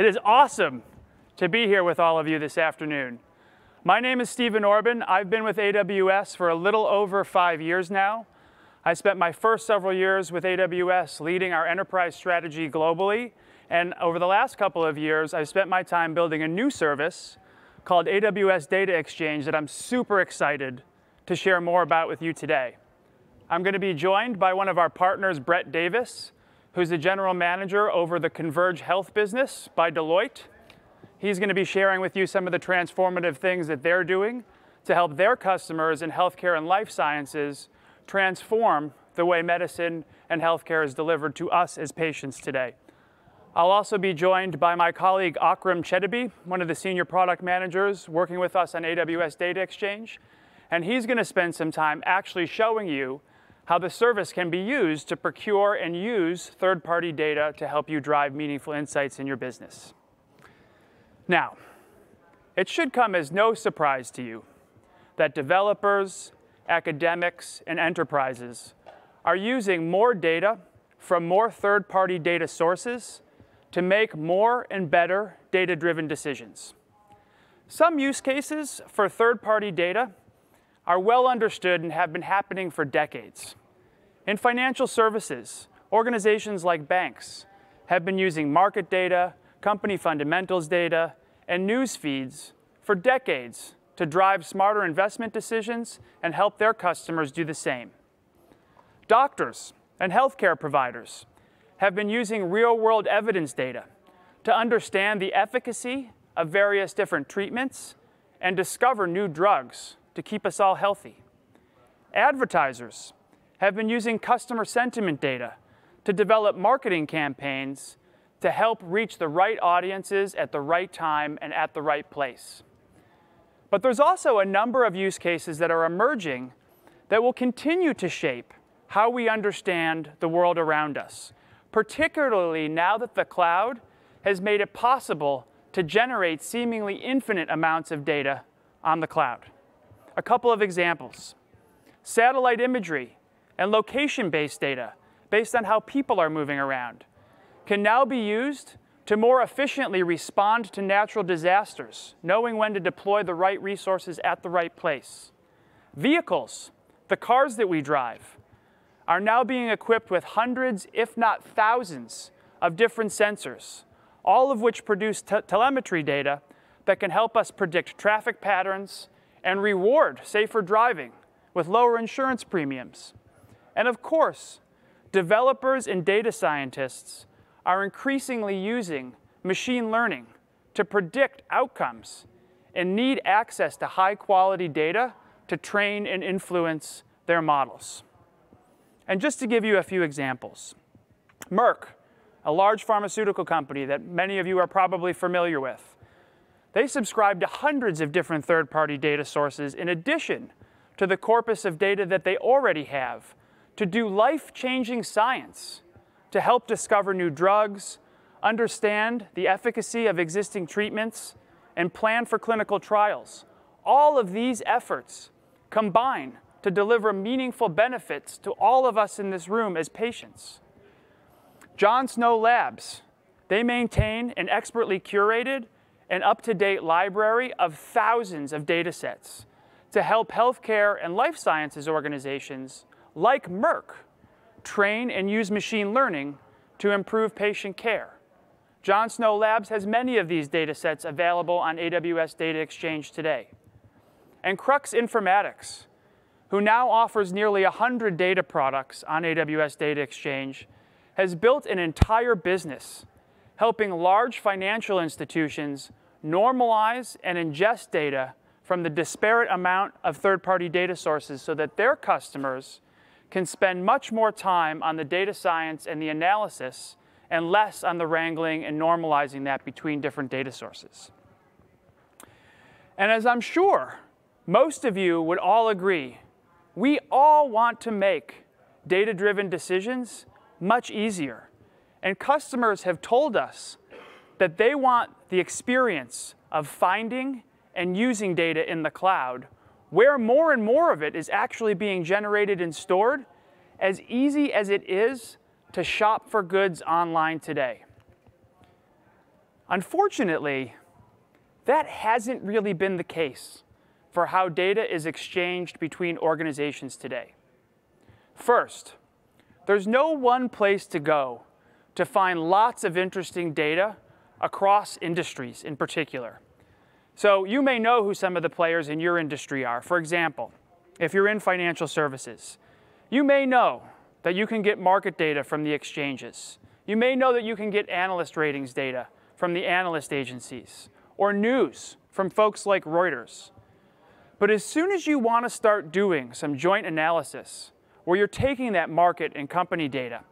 It is awesome to be here with all of you this afternoon. My name is Stephen Orban. I've been with AWS for a little over five years now. I spent my first several years with AWS leading our enterprise strategy globally. And over the last couple of years, I've spent my time building a new service called AWS Data Exchange that I'm super excited to share more about with you today. I'm going to be joined by one of our partners, Brett Davis, who's the general manager over the Converge Health business by Deloitte. He's going to be sharing with you some of the transformative things that they're doing to help their customers in healthcare and life sciences transform the way medicine and healthcare is delivered to us as patients today. I'll also be joined by my colleague Akram Chetibi, one of the senior product managers working with us on AWS Data Exchange. And he's going to spend some time actually showing you how the service can be used to procure and use third-party data to help you drive meaningful insights in your business. Now, it should come as no surprise to you that developers, academics, and enterprises are using more data from more third-party data sources to make more and better data-driven decisions. Some use cases for third-party data are well understood and have been happening for decades. In financial services, organizations like banks have been using market data, company fundamentals data, and news feeds for decades to drive smarter investment decisions and help their customers do the same. Doctors and healthcare providers have been using real-world evidence data to understand the efficacy of various different treatments and discover new drugs to keep us all healthy. Advertisers have been using customer sentiment data to develop marketing campaigns to help reach the right audiences at the right time and at the right place. But there's also a number of use cases that are emerging that will continue to shape how we understand the world around us, particularly now that the cloud has made it possible to generate seemingly infinite amounts of data on the cloud. A couple of examples. Satellite imagery and location-based data, based on how people are moving around, can now be used to more efficiently respond to natural disasters, knowing when to deploy the right resources at the right place. Vehicles, the cars that we drive, are now being equipped with hundreds, if not thousands, of different sensors, all of which produce te telemetry data that can help us predict traffic patterns and reward safer driving with lower insurance premiums. And of course, developers and data scientists are increasingly using machine learning to predict outcomes and need access to high quality data to train and influence their models. And just to give you a few examples, Merck, a large pharmaceutical company that many of you are probably familiar with, they subscribe to hundreds of different third-party data sources in addition to the corpus of data that they already have to do life-changing science to help discover new drugs, understand the efficacy of existing treatments, and plan for clinical trials. All of these efforts combine to deliver meaningful benefits to all of us in this room as patients. John Snow Labs, they maintain an expertly curated and up-to-date library of thousands of data sets to help healthcare and life sciences organizations like Merck, train and use machine learning to improve patient care. John Snow Labs has many of these data sets available on AWS Data Exchange today. And Crux Informatics, who now offers nearly 100 data products on AWS Data Exchange, has built an entire business helping large financial institutions normalize and ingest data from the disparate amount of third-party data sources so that their customers can spend much more time on the data science and the analysis and less on the wrangling and normalizing that between different data sources. And as I'm sure most of you would all agree, we all want to make data-driven decisions much easier. And customers have told us that they want the experience of finding and using data in the cloud where more and more of it is actually being generated and stored, as easy as it is to shop for goods online today. Unfortunately, that hasn't really been the case for how data is exchanged between organizations today. First, there's no one place to go to find lots of interesting data across industries in particular. So you may know who some of the players in your industry are. For example, if you're in financial services, you may know that you can get market data from the exchanges. You may know that you can get analyst ratings data from the analyst agencies or news from folks like Reuters. But as soon as you want to start doing some joint analysis where you're taking that market and company data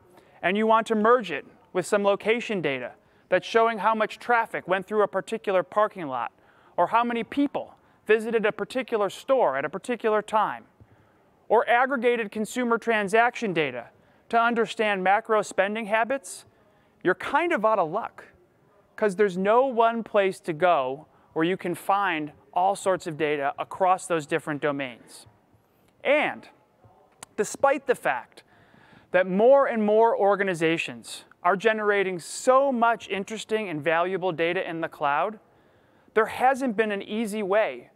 and you want to merge it with some location data that's showing how much traffic went through a particular parking lot or how many people visited a particular store at a particular time, or aggregated consumer transaction data to understand macro spending habits, you're kind of out of luck because there's no one place to go where you can find all sorts of data across those different domains. And despite the fact that more and more organizations are generating so much interesting and valuable data in the cloud, there hasn't been an easy way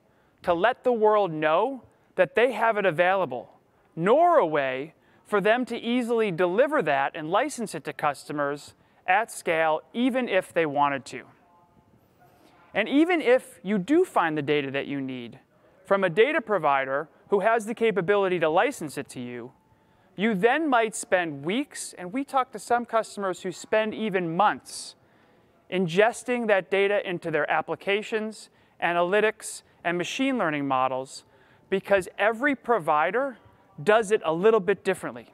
to let the world know that they have it available, nor a way for them to easily deliver that and license it to customers at scale, even if they wanted to. And even if you do find the data that you need from a data provider who has the capability to license it to you, you then might spend weeks, and we talk to some customers who spend even months ingesting that data into their applications, analytics, and machine learning models because every provider does it a little bit differently.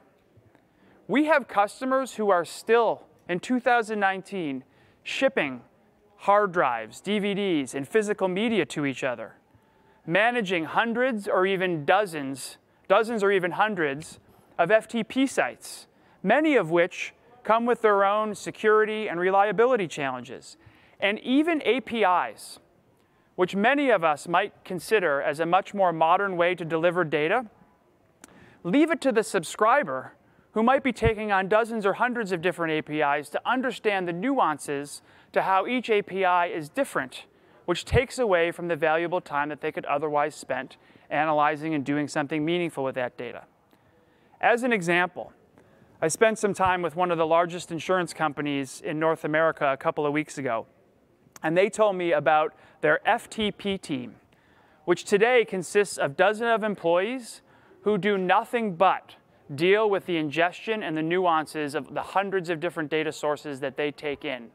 We have customers who are still, in 2019, shipping hard drives, DVDs, and physical media to each other, managing hundreds or even dozens, dozens or even hundreds of FTP sites, many of which come with their own security and reliability challenges, and even APIs, which many of us might consider as a much more modern way to deliver data, leave it to the subscriber who might be taking on dozens or hundreds of different APIs to understand the nuances to how each API is different, which takes away from the valuable time that they could otherwise spend analyzing and doing something meaningful with that data. As an example, I spent some time with one of the largest insurance companies in North America a couple of weeks ago, and they told me about their FTP team, which today consists of dozens of employees who do nothing but deal with the ingestion and the nuances of the hundreds of different data sources that they take in.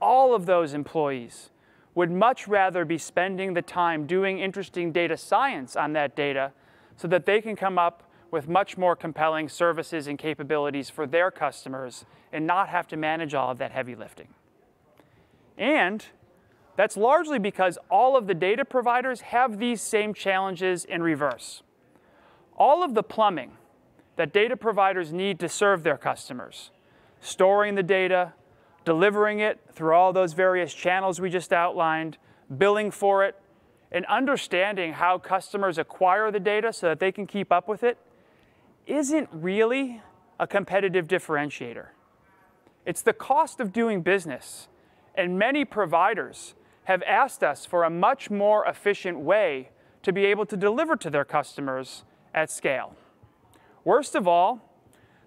All of those employees would much rather be spending the time doing interesting data science on that data so that they can come up with much more compelling services and capabilities for their customers and not have to manage all of that heavy lifting. And that's largely because all of the data providers have these same challenges in reverse. All of the plumbing that data providers need to serve their customers, storing the data, delivering it through all those various channels we just outlined, billing for it, and understanding how customers acquire the data so that they can keep up with it isn't really a competitive differentiator. It's the cost of doing business. And many providers have asked us for a much more efficient way to be able to deliver to their customers at scale. Worst of all,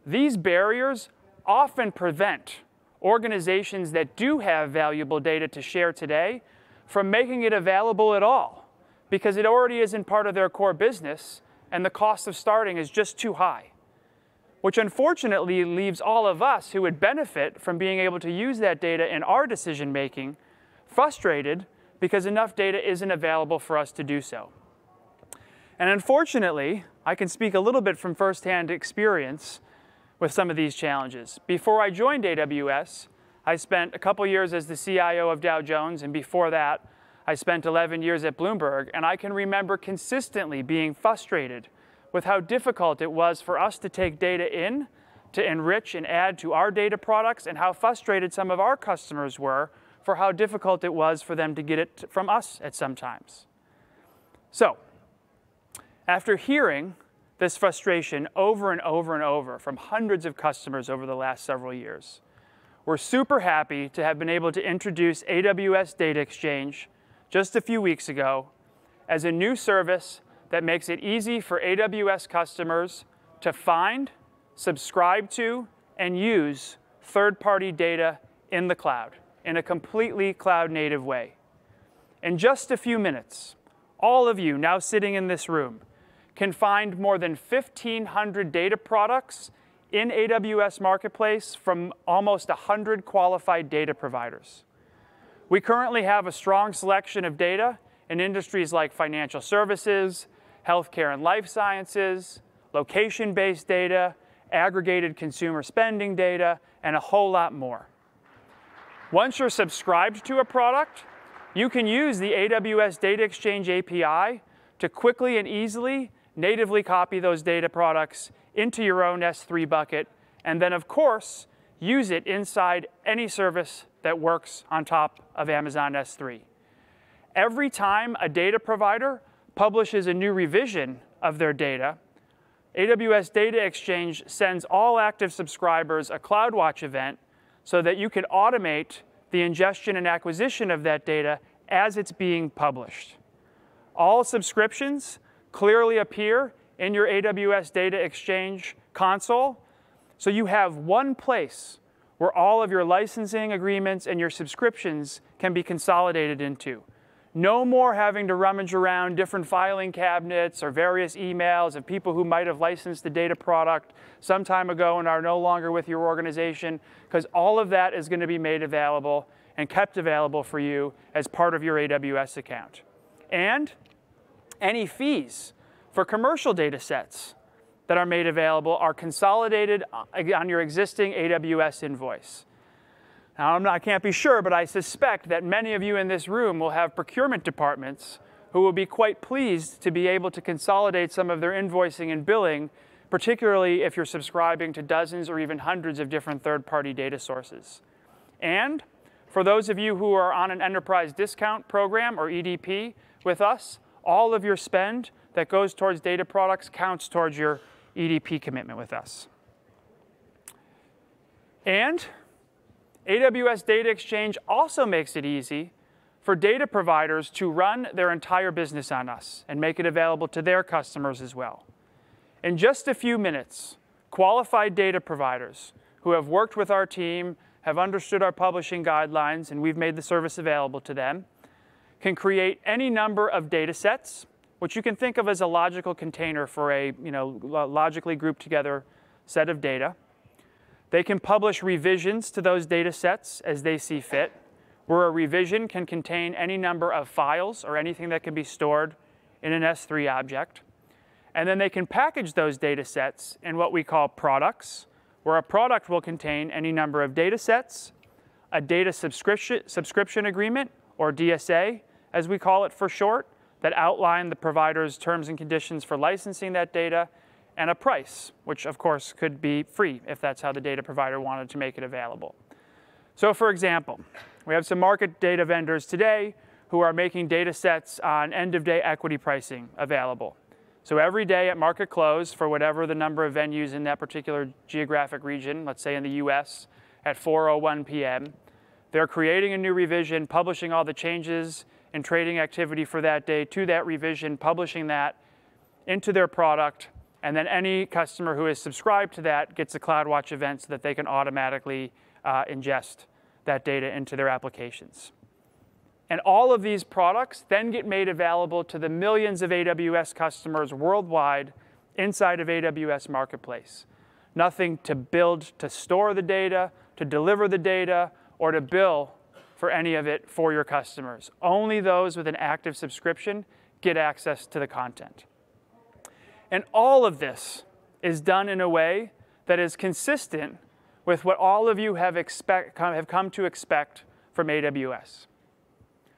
these barriers often prevent organizations that do have valuable data to share today from making it available at all because it already isn't part of their core business and the cost of starting is just too high, which unfortunately leaves all of us who would benefit from being able to use that data in our decision making frustrated because enough data isn't available for us to do so. And unfortunately, I can speak a little bit from firsthand experience with some of these challenges. Before I joined AWS, I spent a couple years as the CIO of Dow Jones, and before that, I spent 11 years at Bloomberg, and I can remember consistently being frustrated with how difficult it was for us to take data in, to enrich and add to our data products, and how frustrated some of our customers were for how difficult it was for them to get it from us at some times. So, after hearing this frustration over and over and over from hundreds of customers over the last several years, we're super happy to have been able to introduce AWS Data Exchange just a few weeks ago as a new service that makes it easy for AWS customers to find, subscribe to, and use third-party data in the cloud in a completely cloud-native way. In just a few minutes, all of you now sitting in this room can find more than 1,500 data products in AWS Marketplace from almost 100 qualified data providers. We currently have a strong selection of data in industries like financial services, healthcare and life sciences, location-based data, aggregated consumer spending data, and a whole lot more. Once you're subscribed to a product, you can use the AWS Data Exchange API to quickly and easily natively copy those data products into your own S3 bucket, and then of course, use it inside any service that works on top of Amazon S3. Every time a data provider publishes a new revision of their data, AWS Data Exchange sends all active subscribers a CloudWatch event so that you can automate the ingestion and acquisition of that data as it's being published. All subscriptions clearly appear in your AWS Data Exchange console, so you have one place where all of your licensing agreements and your subscriptions can be consolidated into. No more having to rummage around different filing cabinets or various emails of people who might have licensed the data product some time ago and are no longer with your organization, because all of that is going to be made available and kept available for you as part of your AWS account. And any fees for commercial data sets that are made available are consolidated uh, on your existing AWS invoice. Now, not, i can't be sure, but I suspect that many of you in this room will have procurement departments who will be quite pleased to be able to consolidate some of their invoicing and billing, particularly if you're subscribing to dozens or even hundreds of different third-party data sources. And for those of you who are on an enterprise discount program or EDP with us, all of your spend that goes towards data products counts towards your EDP commitment with us. And AWS Data Exchange also makes it easy for data providers to run their entire business on us and make it available to their customers as well. In just a few minutes, qualified data providers who have worked with our team, have understood our publishing guidelines, and we've made the service available to them, can create any number of data sets, which you can think of as a logical container for a you know, logically grouped together set of data. They can publish revisions to those data sets as they see fit, where a revision can contain any number of files or anything that can be stored in an S3 object. And then they can package those data sets in what we call products, where a product will contain any number of data sets, a data subscription, subscription agreement, or DSA, as we call it for short, that outline the provider's terms and conditions for licensing that data, and a price, which of course could be free if that's how the data provider wanted to make it available. So for example, we have some market data vendors today who are making data sets on end-of-day equity pricing available. So every day at market close for whatever the number of venues in that particular geographic region, let's say in the US, at 4.01 p.m., they're creating a new revision, publishing all the changes in trading activity for that day to that revision, publishing that into their product, and then any customer who is subscribed to that gets a CloudWatch event so that they can automatically uh, ingest that data into their applications. And all of these products then get made available to the millions of AWS customers worldwide inside of AWS Marketplace. Nothing to build to store the data, to deliver the data, or to bill for any of it for your customers. Only those with an active subscription get access to the content. And all of this is done in a way that is consistent with what all of you have, expect, have come to expect from AWS.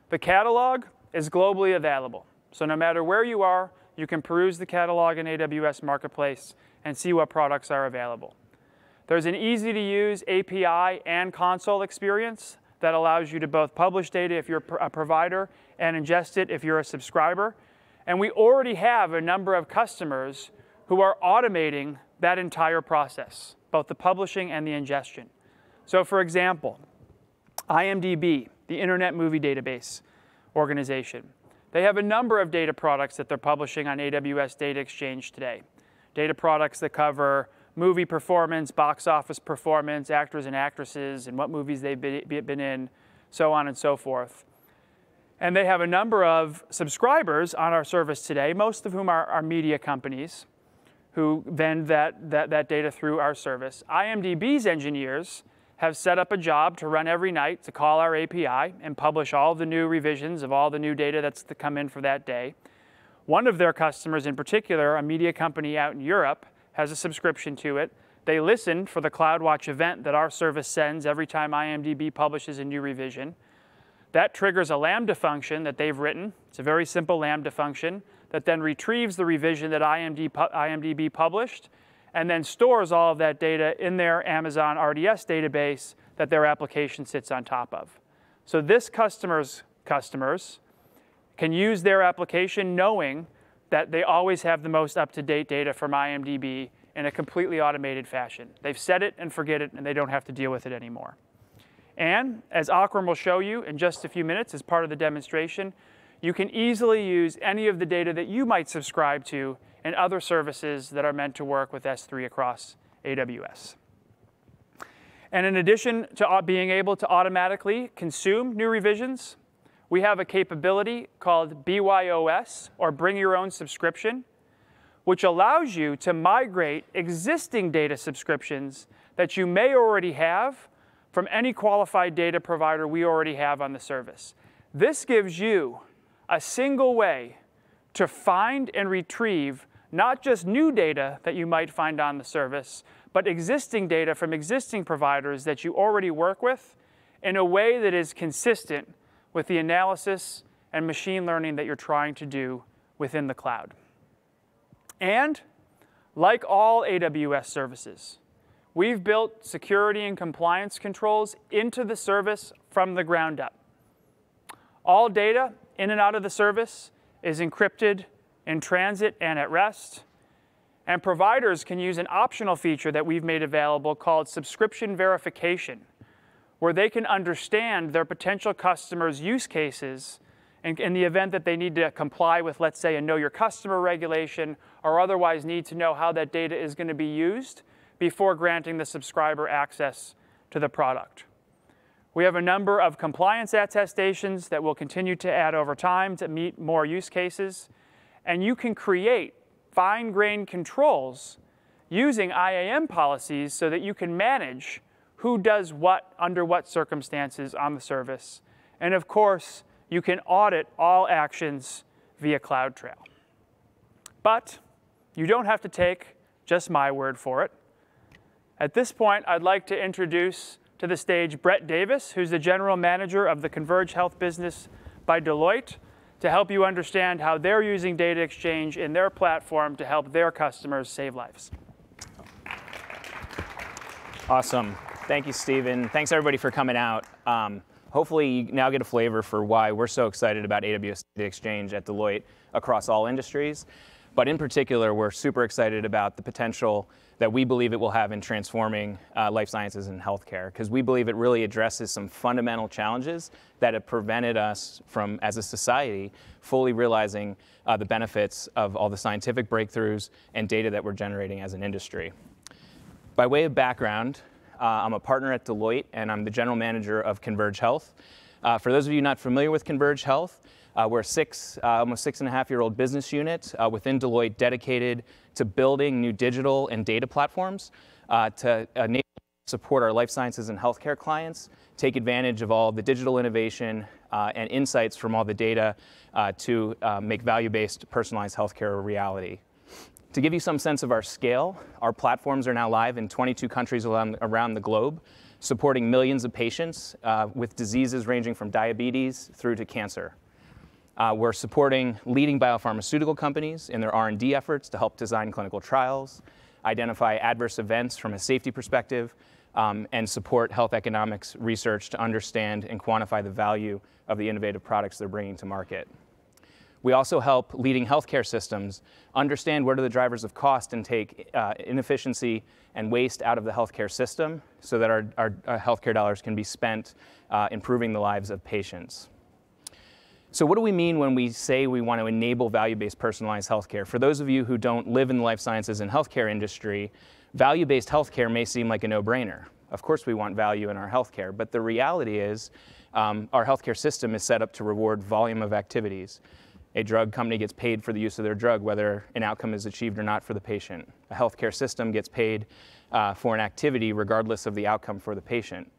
The catalog is globally available. So no matter where you are, you can peruse the catalog in AWS Marketplace and see what products are available. There's an easy to use API and console experience that allows you to both publish data if you're a provider and ingest it if you're a subscriber. And we already have a number of customers who are automating that entire process, both the publishing and the ingestion. So for example, IMDb, the Internet Movie Database organization, they have a number of data products that they're publishing on AWS Data Exchange today. Data products that cover movie performance, box office performance, actors and actresses, and what movies they've been in, so on and so forth. And they have a number of subscribers on our service today, most of whom are, are media companies who vend that, that, that data through our service. IMDb's engineers have set up a job to run every night to call our API and publish all the new revisions of all the new data that's to come in for that day. One of their customers in particular, a media company out in Europe, has a subscription to it. They listen for the CloudWatch event that our service sends every time IMDb publishes a new revision. That triggers a Lambda function that they've written. It's a very simple Lambda function that then retrieves the revision that IMDb published and then stores all of that data in their Amazon RDS database that their application sits on top of. So this customer's customers can use their application knowing that they always have the most up-to-date data from IMDb in a completely automated fashion. They've set it and forget it, and they don't have to deal with it anymore. And as Akram will show you in just a few minutes as part of the demonstration, you can easily use any of the data that you might subscribe to and other services that are meant to work with S3 across AWS. And in addition to being able to automatically consume new revisions, we have a capability called BYOS, or Bring Your Own Subscription, which allows you to migrate existing data subscriptions that you may already have from any qualified data provider we already have on the service. This gives you a single way to find and retrieve not just new data that you might find on the service, but existing data from existing providers that you already work with in a way that is consistent with the analysis and machine learning that you're trying to do within the cloud. And like all AWS services, we've built security and compliance controls into the service from the ground up. All data in and out of the service is encrypted in transit and at rest. And providers can use an optional feature that we've made available called subscription verification, where they can understand their potential customers' use cases in, in the event that they need to comply with, let's say, a know your customer regulation or otherwise need to know how that data is going to be used before granting the subscriber access to the product. We have a number of compliance attestations that we'll continue to add over time to meet more use cases and you can create fine-grained controls using IAM policies so that you can manage who does what under what circumstances on the service. And of course, you can audit all actions via CloudTrail. But you don't have to take just my word for it. At this point, I'd like to introduce to the stage Brett Davis, who's the general manager of the Converge Health business by Deloitte to help you understand how they're using data exchange in their platform to help their customers save lives. Awesome. Thank you, Stephen. Thanks, everybody, for coming out. Um, hopefully, you now get a flavor for why we're so excited about AWS Data Exchange at Deloitte across all industries. But in particular, we're super excited about the potential that we believe it will have in transforming uh, life sciences and healthcare, because we believe it really addresses some fundamental challenges that have prevented us from, as a society, fully realizing uh, the benefits of all the scientific breakthroughs and data that we're generating as an industry. By way of background, I'm a partner at Deloitte, and I'm the general manager of Converge Health. Uh, for those of you not familiar with Converge Health, uh, we're a six, uh, almost six and a half year old business unit uh, within Deloitte dedicated to building new digital and data platforms uh, to enable support our life sciences and healthcare clients, take advantage of all the digital innovation uh, and insights from all the data uh, to make value-based personalized healthcare a reality. To give you some sense of our scale, our platforms are now live in 22 countries around, the globe, supporting millions of patients with diseases ranging from diabetes through to cancer. Uh, we're supporting leading biopharmaceutical companies in their R&D efforts to help design clinical trials, identify adverse events from a safety perspective, um, and support health economics research to understand and quantify the value of the innovative products they're bringing to market. We also help leading healthcare systems understand what are the drivers of cost and take uh, inefficiency and waste out of the healthcare system so that our, our, our healthcare dollars can be spent uh, improving the lives of patients. So, what do we mean when we say we want to enable value based personalized healthcare? For those of you who don't live in the life sciences and healthcare industry, value based healthcare may seem like a no brainer. Of course, we want value in our healthcare, but the reality is um, our healthcare system is set up to reward volume of activities. A drug company gets paid for the use of their drug, whether an outcome is achieved or not for the patient. A healthcare system gets paid uh, for an activity regardless of the outcome for the patient.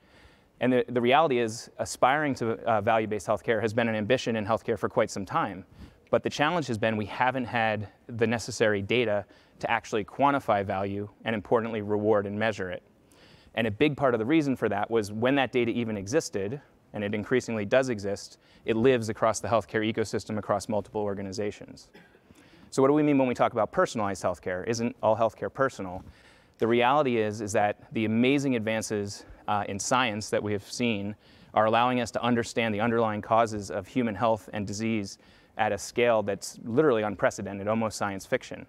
And the, the reality is, aspiring to uh, value based healthcare has been an ambition in healthcare for quite some time. But the challenge has been we haven't had the necessary data to actually quantify value and, importantly, reward and measure it. And a big part of the reason for that was when that data even existed, and it increasingly does exist, it lives across the healthcare ecosystem across multiple organizations. So, what do we mean when we talk about personalized healthcare? Isn't all healthcare personal? The reality is, is that the amazing advances uh, in science that we have seen are allowing us to understand the underlying causes of human health and disease at a scale that's literally unprecedented, almost science fiction.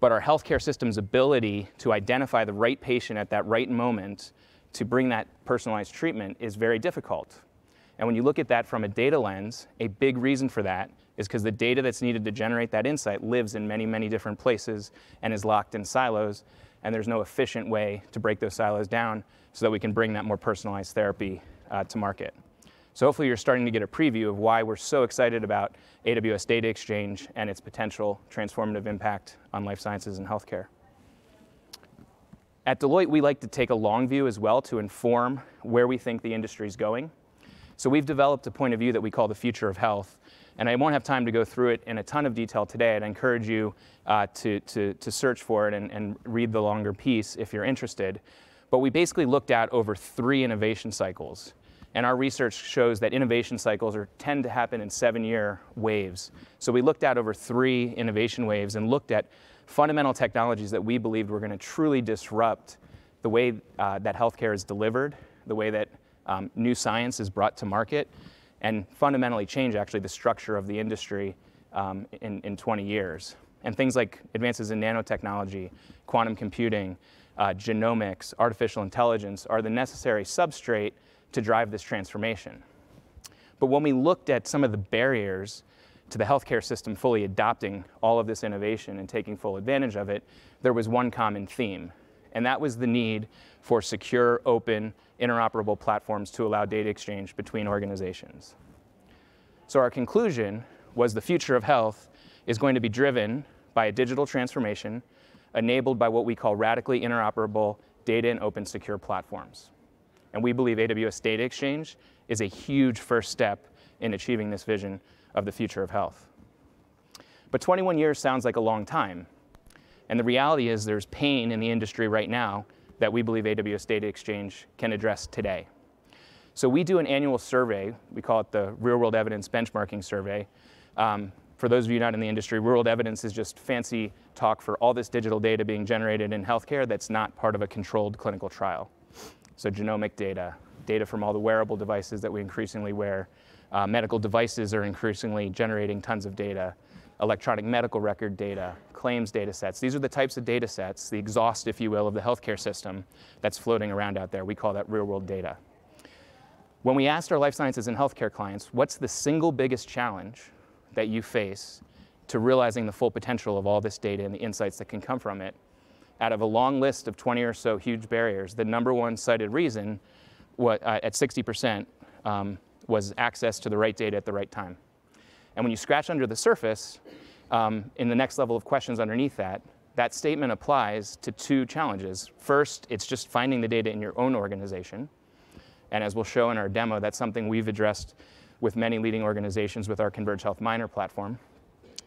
But our healthcare system's ability to identify the right patient at that right moment to bring that personalized treatment is very difficult. And when you look at that from a data lens, a big reason for that is because the data that's needed to generate that insight lives in many, many different places and is locked in silos. And there's no efficient way to break those silos down so that we can bring that more personalized therapy uh, to market. So hopefully you're starting to get a preview of why we're so excited about AWS Data Exchange and its potential transformative impact on life sciences and healthcare. At Deloitte, we like to take a long view as well to inform where we think the industry is going. So we've developed a point of view that we call the future of health. And I won't have time to go through it in a ton of detail today. I'd encourage you uh, to, to, to search for it and, and read the longer piece if you're interested. But we basically looked at over three innovation cycles. And our research shows that innovation cycles are, tend to happen in seven year waves. So we looked at over three innovation waves and looked at fundamental technologies that we believed were going to truly disrupt the way uh, that healthcare is delivered, the way that um, new science is brought to market, and fundamentally change actually the structure of the industry um, in, in 20 years. And things like advances in nanotechnology, quantum computing, uh, genomics, artificial intelligence are the necessary substrate to drive this transformation. But when we looked at some of the barriers to the healthcare system fully adopting all of this innovation and taking full advantage of it, there was one common theme, and that was the need for secure, open, interoperable platforms to allow data exchange between organizations. So our conclusion was the future of health is going to be driven by a digital transformation enabled by what we call radically interoperable data and open secure platforms. And we believe AWS Data Exchange is a huge first step in achieving this vision of the future of health. But 21 years sounds like a long time. And the reality is there's pain in the industry right now that we believe AWS Data Exchange can address today. So we do an annual survey. We call it the Real World Evidence Benchmarking Survey. Um, for those of you not in the industry, real world evidence is just fancy talk for all this digital data being generated in healthcare that's not part of a controlled clinical trial. So genomic data, data from all the wearable devices that we increasingly wear. Uh, medical devices are increasingly generating tons of data. Electronic medical record data, claims data sets. These are the types of data sets, the exhaust, if you will, of the healthcare system that's floating around out there. We call that real world data. When we asked our life sciences and healthcare clients, what's the single biggest challenge that you face to realizing the full potential of all this data and the insights that can come from it, out of a long list of 20 or so huge barriers, the number one cited reason what, uh, at 60% um, was access to the right data at the right time. And when you scratch under the surface, um, in the next level of questions underneath that, that statement applies to two challenges. First, it's just finding the data in your own organization. And as we'll show in our demo, that's something we've addressed with many leading organizations with our Converge Health Miner platform.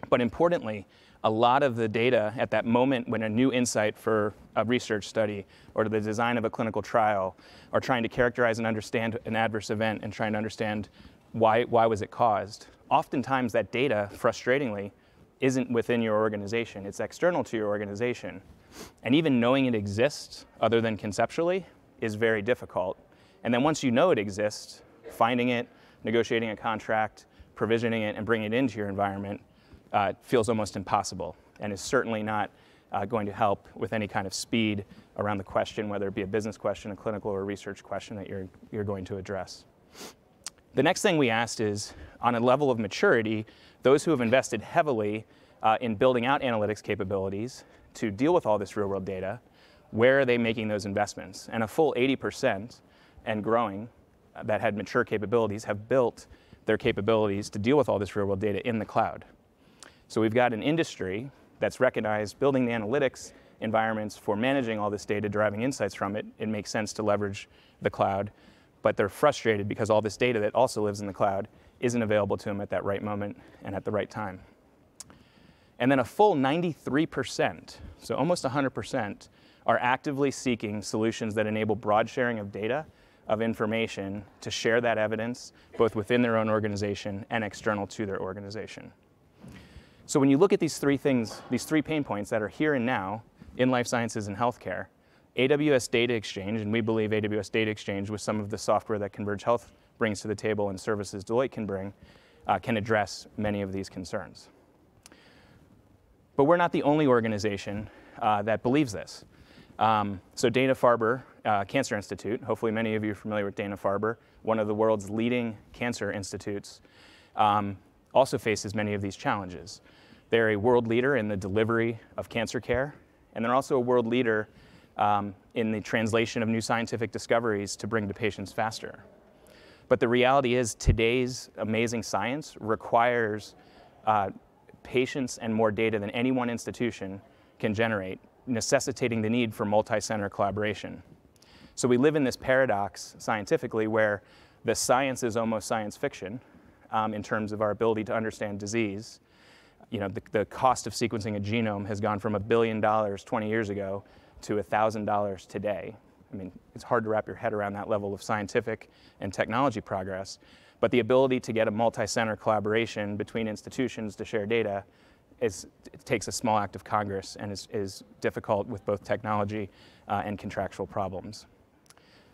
But importantly, a lot of the data at that moment when a new insight for a research study or the design of a clinical trial or trying to characterize and understand an adverse event and trying to understand why, why was it caused, oftentimes that data, frustratingly, isn't within your organization. It's external to your organization. And even knowing it exists, other than conceptually, is very difficult. And then once you know it exists, finding it, negotiating a contract, provisioning it, and bringing it into your environment uh, feels almost impossible and is certainly not uh, going to help with any kind of speed around the question, whether it be a business question, a clinical or a research question that you're, you're going to address. The next thing we asked is, on a level of maturity, those who have invested heavily uh, in building out analytics capabilities to deal with all this real world data, where are they making those investments? And a full 80% and growing uh, that had mature capabilities have built their capabilities to deal with all this real world data in the cloud. So we've got an industry that's recognized building the analytics environments for managing all this data, deriving insights from it. It makes sense to leverage the cloud, but they're frustrated because all this data that also lives in the cloud isn't available to them at that right moment and at the right time. And then a full 93%, so almost 100%, are actively seeking solutions that enable broad sharing of data, of information, to share that evidence both within their own organization and external to their organization. So when you look at these three things, these three pain points that are here and now in life sciences and healthcare, AWS Data Exchange, and we believe AWS Data Exchange with some of the software that Converge Health brings to the table and services Deloitte can bring, uh, can address many of these concerns. But we're not the only organization uh, that believes this. Um, so Dana-Farber uh, Cancer Institute, hopefully many of you are familiar with Dana-Farber, one of the world's leading cancer institutes, um, also faces many of these challenges. They're a world leader in the delivery of cancer care, and they're also a world leader um, in the translation of new scientific discoveries to bring to patients faster. But the reality is today's amazing science requires uh, patients and more data than any one institution can generate, necessitating the need for multi-center collaboration. So we live in this paradox scientifically where the science is almost science fiction um, in terms of our ability to understand disease, you know, the, the cost of sequencing a genome has gone from a billion dollars 20 years ago to $1,000 today. I mean, it's hard to wrap your head around that level of scientific and technology progress. But the ability to get a multi-center collaboration between institutions to share data is, it takes a small act of Congress and is, is difficult with both technology uh, and contractual problems.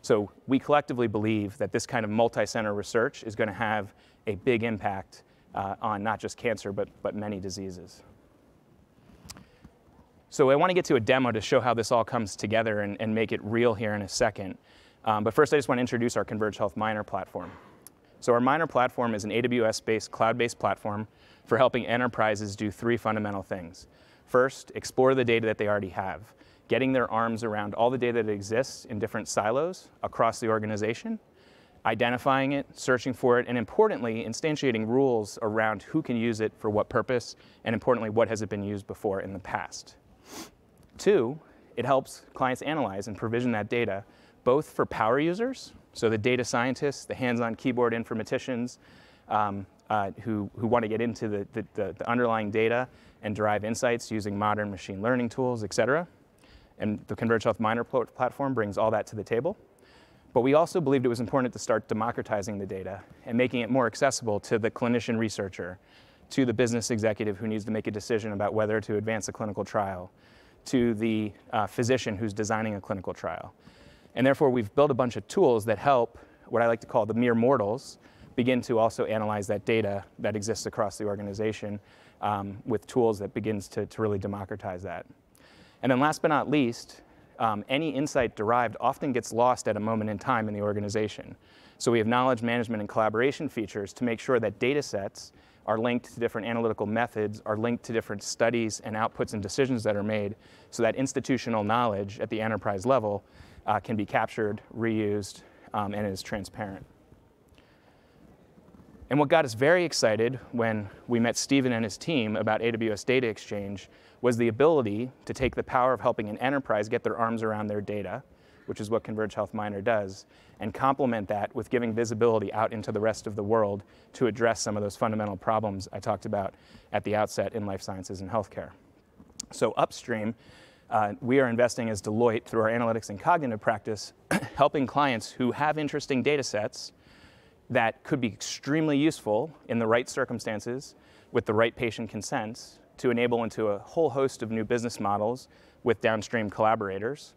So we collectively believe that this kind of multi-center research is going to have a big impact uh, on not just cancer, but, but many diseases. So I want to get to a demo to show how this all comes together and, and make it real here in a second. Um, but first, I just want to introduce our Converge Health Miner platform. So our Miner platform is an AWS-based, cloud-based platform for helping enterprises do three fundamental things. First, explore the data that they already have, getting their arms around all the data that exists in different silos across the organization, identifying it, searching for it, and importantly, instantiating rules around who can use it for what purpose, and importantly, what has it been used before in the past. Two, it helps clients analyze and provision that data, both for power users, so the data scientists, the hands-on keyboard informaticians, um, uh, who, who want to get into the, the, the, underlying data and derive insights using modern machine learning tools, et cetera. And the Converge Health Miner platform brings all that to the table. But we also believed it was important to start democratizing the data and making it more accessible to the clinician researcher, to the business executive who needs to make a decision about whether to advance a clinical trial, to the uh, physician who's designing a clinical trial. And therefore, we've built a bunch of tools that help what I like to call the mere mortals begin to also analyze that data that exists across the organization um, with tools that begins to, to really democratize that. And then last but not least, um, any insight derived often gets lost at a moment in time in the organization. So we have knowledge management and collaboration features to make sure that data sets are linked to different analytical methods, are linked to different studies and outputs and decisions that are made so that institutional knowledge at the enterprise level uh, can be captured, reused, um, and is transparent. And what got us very excited when we met Stephen and his team about AWS Data Exchange was the ability to take the power of helping an enterprise get their arms around their data, which is what Converge Health Miner does, and complement that with giving visibility out into the rest of the world to address some of those fundamental problems I talked about at the outset in life sciences and healthcare. So upstream, uh, we are investing as Deloitte through our analytics and cognitive practice, helping clients who have interesting data sets that could be extremely useful in the right circumstances with the right patient consents to enable into a whole host of new business models with downstream collaborators.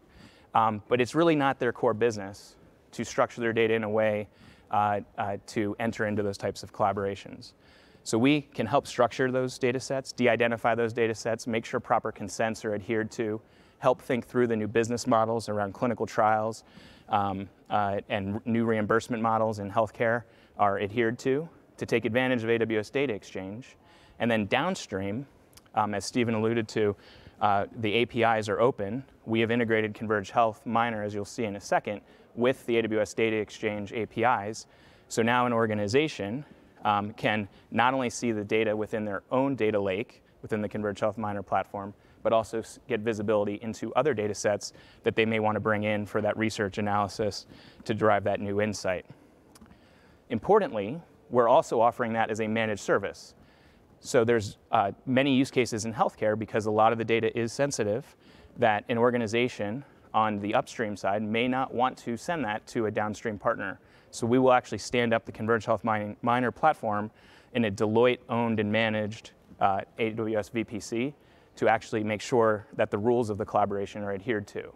Um, but it's really not their core business to structure their data in a way uh, uh, to enter into those types of collaborations. So we can help structure those data sets, de-identify those data sets, make sure proper consents are adhered to, help think through the new business models around clinical trials um, uh, and new reimbursement models in healthcare are adhered to, to take advantage of AWS Data Exchange. And then downstream, um, as Stephen alluded to, uh, the APIs are open. We have integrated Converge Health Miner, as you'll see in a second, with the AWS Data Exchange APIs. So now an organization um, can not only see the data within their own data lake, within the Converge Health Miner platform, but also get visibility into other data sets that they may want to bring in for that research analysis to drive that new insight. Importantly, we're also offering that as a managed service. So there's uh, many use cases in healthcare because a lot of the data is sensitive that an organization on the upstream side may not want to send that to a downstream partner. So we will actually stand up the Converge Health Mining, Miner platform in a Deloitte owned and managed uh, AWS VPC to actually make sure that the rules of the collaboration are adhered to.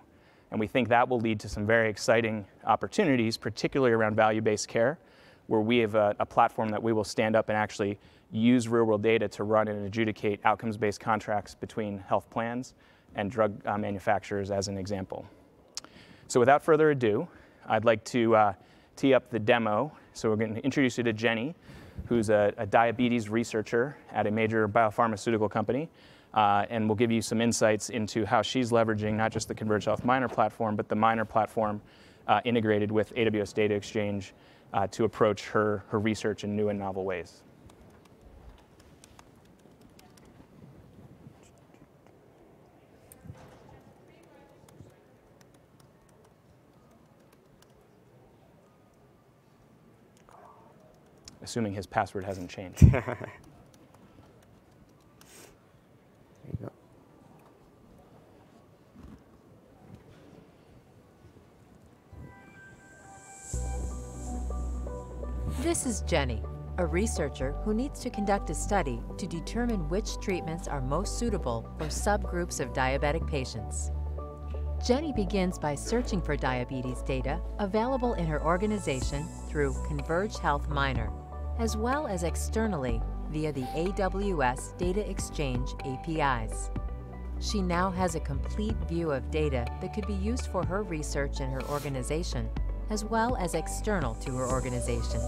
And we think that will lead to some very exciting opportunities, particularly around value-based care, where we have a, a, platform that we will stand up and actually use real-world data to run and adjudicate outcomes-based contracts between health plans and drug uh, manufacturers as an example. So without further ado, I'd like to uh, tee up the demo. So we're going to introduce you to Jenny, who's a, a diabetes researcher at a major biopharmaceutical company. Uh, and we'll give you some insights into how she's leveraging not just the Converge Health Miner platform, but the Miner platform uh, integrated with AWS Data Exchange uh, to approach her, her research in new and novel ways. Assuming his password hasn't changed. This is Jenny, a researcher who needs to conduct a study to determine which treatments are most suitable for subgroups of diabetic patients. Jenny begins by searching for diabetes data available in her organization through Converge Health Miner, as well as externally via the AWS Data Exchange APIs. She now has a complete view of data that could be used for her research in her organization, as well as external to her organization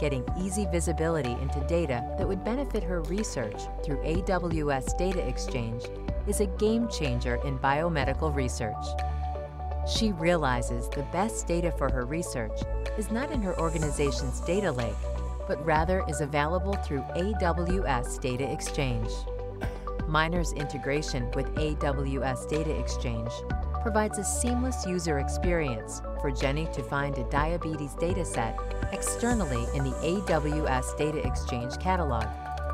getting easy visibility into data that would benefit her research through AWS Data Exchange is a game changer in biomedical research. She realizes the best data for her research is not in her organization's data lake, but rather is available through AWS Data Exchange. Miner's integration with AWS Data Exchange provides a seamless user experience for Jenny to find a diabetes dataset externally in the AWS Data Exchange catalog,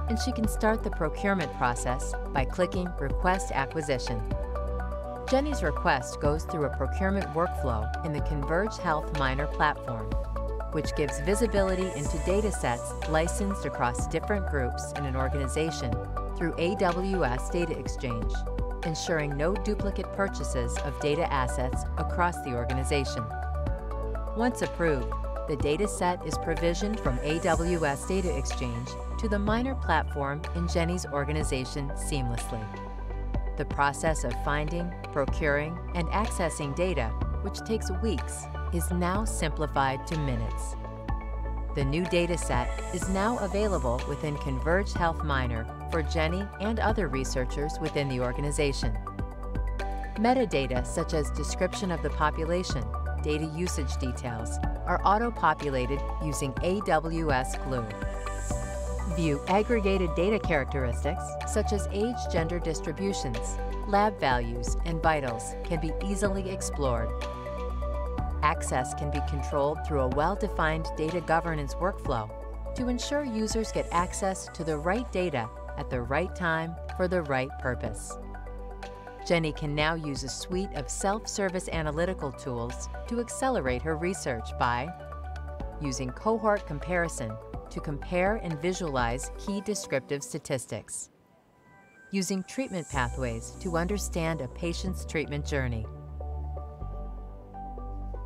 and she can start the procurement process by clicking Request Acquisition. Jenny's request goes through a procurement workflow in the Converge Health Miner platform, which gives visibility into datasets licensed across different groups in an organization through AWS Data Exchange ensuring no duplicate purchases of data assets across the organization. Once approved, the data set is provisioned from AWS Data Exchange to the Miner platform in Jenny's organization seamlessly. The process of finding, procuring, and accessing data, which takes weeks, is now simplified to minutes. The new dataset is now available within Converge Health Miner for Jenny and other researchers within the organization. Metadata such as description of the population, data usage details, are auto-populated using AWS Glue. View aggregated data characteristics such as age gender distributions, lab values, and vitals can be easily explored Access can be controlled through a well-defined data governance workflow to ensure users get access to the right data at the right time for the right purpose. Jenny can now use a suite of self-service analytical tools to accelerate her research by using cohort comparison to compare and visualize key descriptive statistics, using treatment pathways to understand a patient's treatment journey,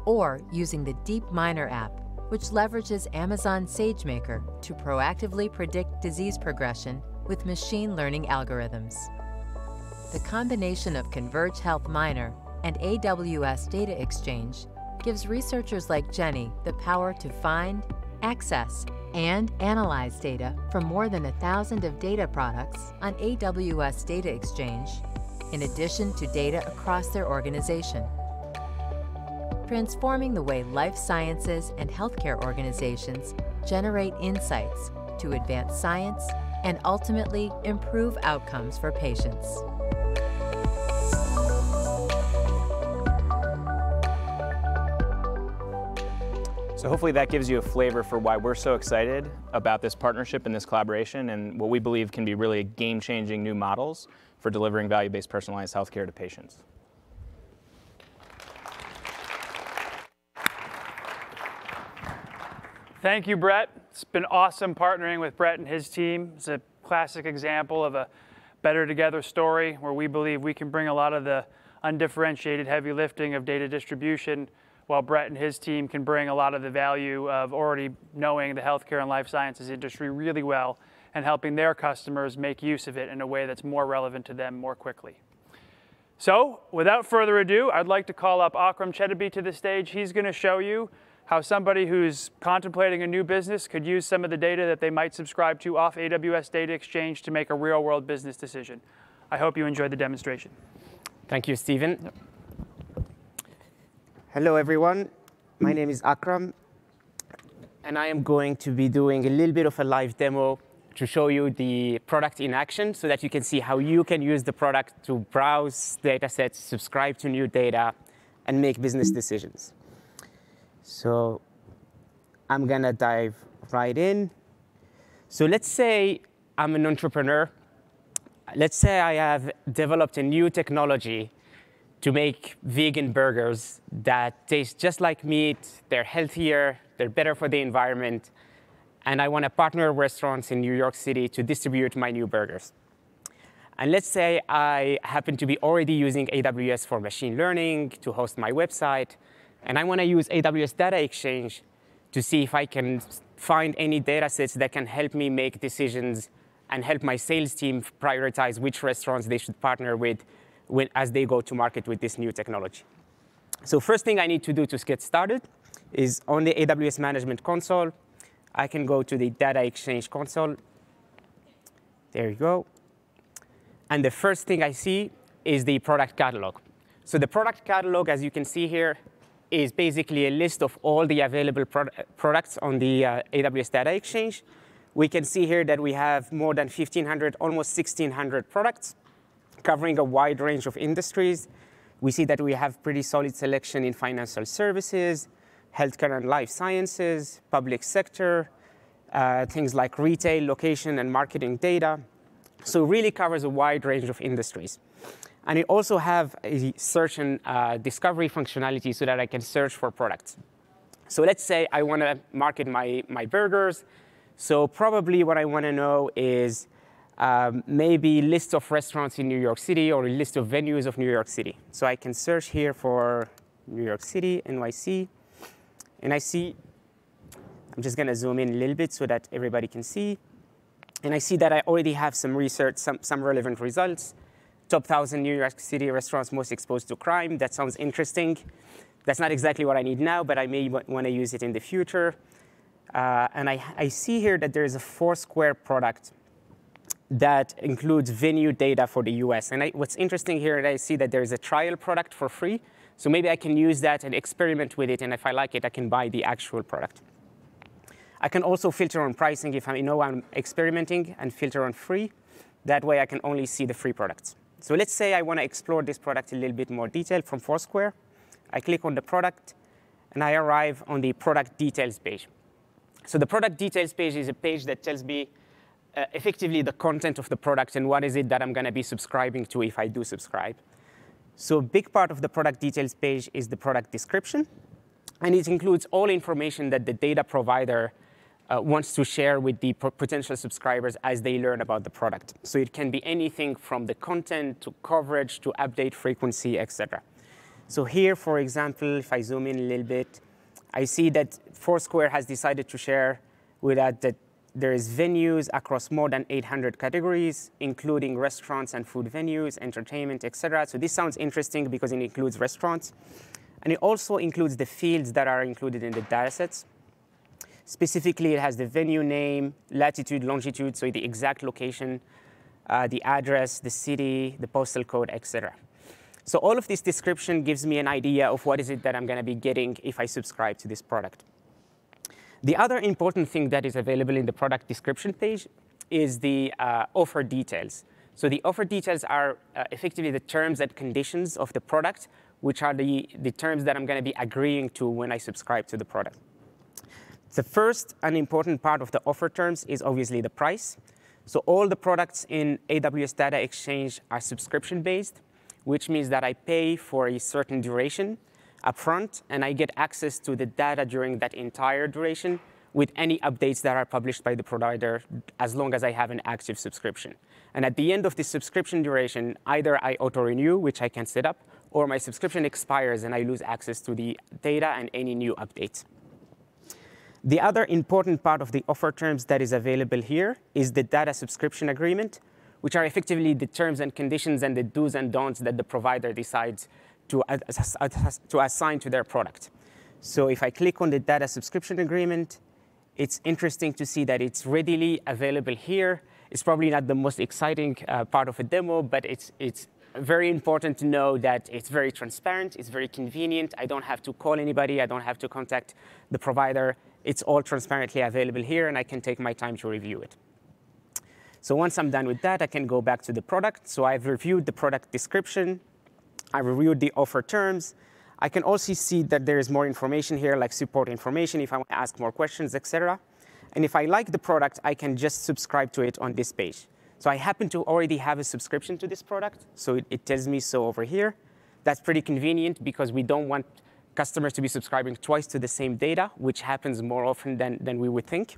or using the Deep Miner app, which leverages Amazon SageMaker to proactively predict disease progression with machine learning algorithms. The combination of Converge Health Miner and AWS Data Exchange gives researchers like Jenny the power to find, access, and analyze data from more than a thousand of data products on AWS Data Exchange, in addition to data across their organization. Transforming the way life sciences and healthcare organizations generate insights to advance science and ultimately improve outcomes for patients. So hopefully that gives you a flavor for why we're so excited about this partnership and this collaboration and what we believe can be really game-changing new models for delivering value-based personalized healthcare to patients. Thank you, Brett. It's been awesome partnering with Brett and his team. It's a classic example of a better together story where we believe we can bring a lot of the undifferentiated heavy lifting of data distribution while Brett and his team can bring a lot of the value of already knowing the healthcare and life sciences industry really well and helping their customers make use of it in a way that's more relevant to them more quickly. So without further ado, I'd like to call up Akram Chetibi to the stage. He's going to show you how somebody who's contemplating a new business could use some of the data that they might subscribe to off AWS Data Exchange to make a real world business decision. I hope you enjoyed the demonstration. Thank you, Stephen. Yep. Hello, everyone. My name is Akram, and I am going to be doing a little bit of a live demo to show you the product in action so that you can see how you can use the product to browse data sets, subscribe to new data, and make business decisions. So I'm gonna dive right in. So let's say I'm an entrepreneur. Let's say I have developed a new technology to make vegan burgers that taste just like meat, they're healthier, they're better for the environment, and I want to partner restaurants in New York City to distribute my new burgers. And let's say I happen to be already using AWS for machine learning to host my website, and I want to use AWS Data Exchange to see if I can find any data sets that can help me make decisions and help my sales team prioritize which restaurants they should partner with when, as they go to market with this new technology. So first thing I need to do to get started is on the AWS Management Console, I can go to the Data Exchange console. There you go. And the first thing I see is the product catalog. So the product catalog, as you can see here, is basically a list of all the available pro products on the uh, AWS Data Exchange. We can see here that we have more than 1,500, almost 1,600 products covering a wide range of industries. We see that we have pretty solid selection in financial services, healthcare and life sciences, public sector, uh, things like retail, location, and marketing data. So it really covers a wide range of industries. And it also have a search and uh, discovery functionality so that I can search for products. So let's say I want to market my, my burgers. So probably what I want to know is um, maybe list of restaurants in New York City or a list of venues of New York City. So I can search here for New York City, NYC, and I see, I'm just gonna zoom in a little bit so that everybody can see. And I see that I already have some research, some, some relevant results. Top 1,000 New York City restaurants most exposed to crime. That sounds interesting. That's not exactly what I need now, but I may want to use it in the future. Uh, and I, I see here that there is a Foursquare product that includes venue data for the US. And I, what's interesting here is I see that there's a trial product for free. So maybe I can use that and experiment with it. And if I like it, I can buy the actual product. I can also filter on pricing if I know I'm experimenting and filter on free. That way I can only see the free products. So let's say I want to explore this product a little bit more detail from Foursquare. I click on the product and I arrive on the product details page. So the product details page is a page that tells me uh, effectively the content of the product and what is it that I'm going to be subscribing to if I do subscribe. So a big part of the product details page is the product description. And it includes all information that the data provider uh, wants to share with the potential subscribers as they learn about the product. So it can be anything from the content to coverage to update frequency, etc. So here, for example, if I zoom in a little bit, I see that Foursquare has decided to share with us that there is venues across more than 800 categories, including restaurants and food venues, entertainment, etc. So this sounds interesting because it includes restaurants. And it also includes the fields that are included in the datasets. Specifically, it has the venue name, latitude, longitude, so the exact location, uh, the address, the city, the postal code, etc. So all of this description gives me an idea of what is it that I'm going to be getting if I subscribe to this product. The other important thing that is available in the product description page is the uh, offer details. So the offer details are uh, effectively the terms and conditions of the product, which are the, the terms that I'm going to be agreeing to when I subscribe to the product. The first and important part of the offer terms is obviously the price. So all the products in AWS Data Exchange are subscription-based, which means that I pay for a certain duration upfront, and I get access to the data during that entire duration with any updates that are published by the provider as long as I have an active subscription. And at the end of the subscription duration, either I auto-renew, which I can set up, or my subscription expires and I lose access to the data and any new updates. The other important part of the offer terms that is available here is the data subscription agreement, which are effectively the terms and conditions and the do's and don'ts that the provider decides to, to assign to their product. So if I click on the data subscription agreement, it's interesting to see that it's readily available here. It's probably not the most exciting uh, part of a demo, but it's, it's very important to know that it's very transparent, it's very convenient. I don't have to call anybody, I don't have to contact the provider. It's all transparently available here, and I can take my time to review it. So once I'm done with that, I can go back to the product. So I've reviewed the product description. I reviewed the offer terms. I can also see that there is more information here, like support information if I want to ask more questions, etc. And if I like the product, I can just subscribe to it on this page. So I happen to already have a subscription to this product, so it, it tells me so over here. That's pretty convenient because we don't want customers to be subscribing twice to the same data, which happens more often than, than we would think.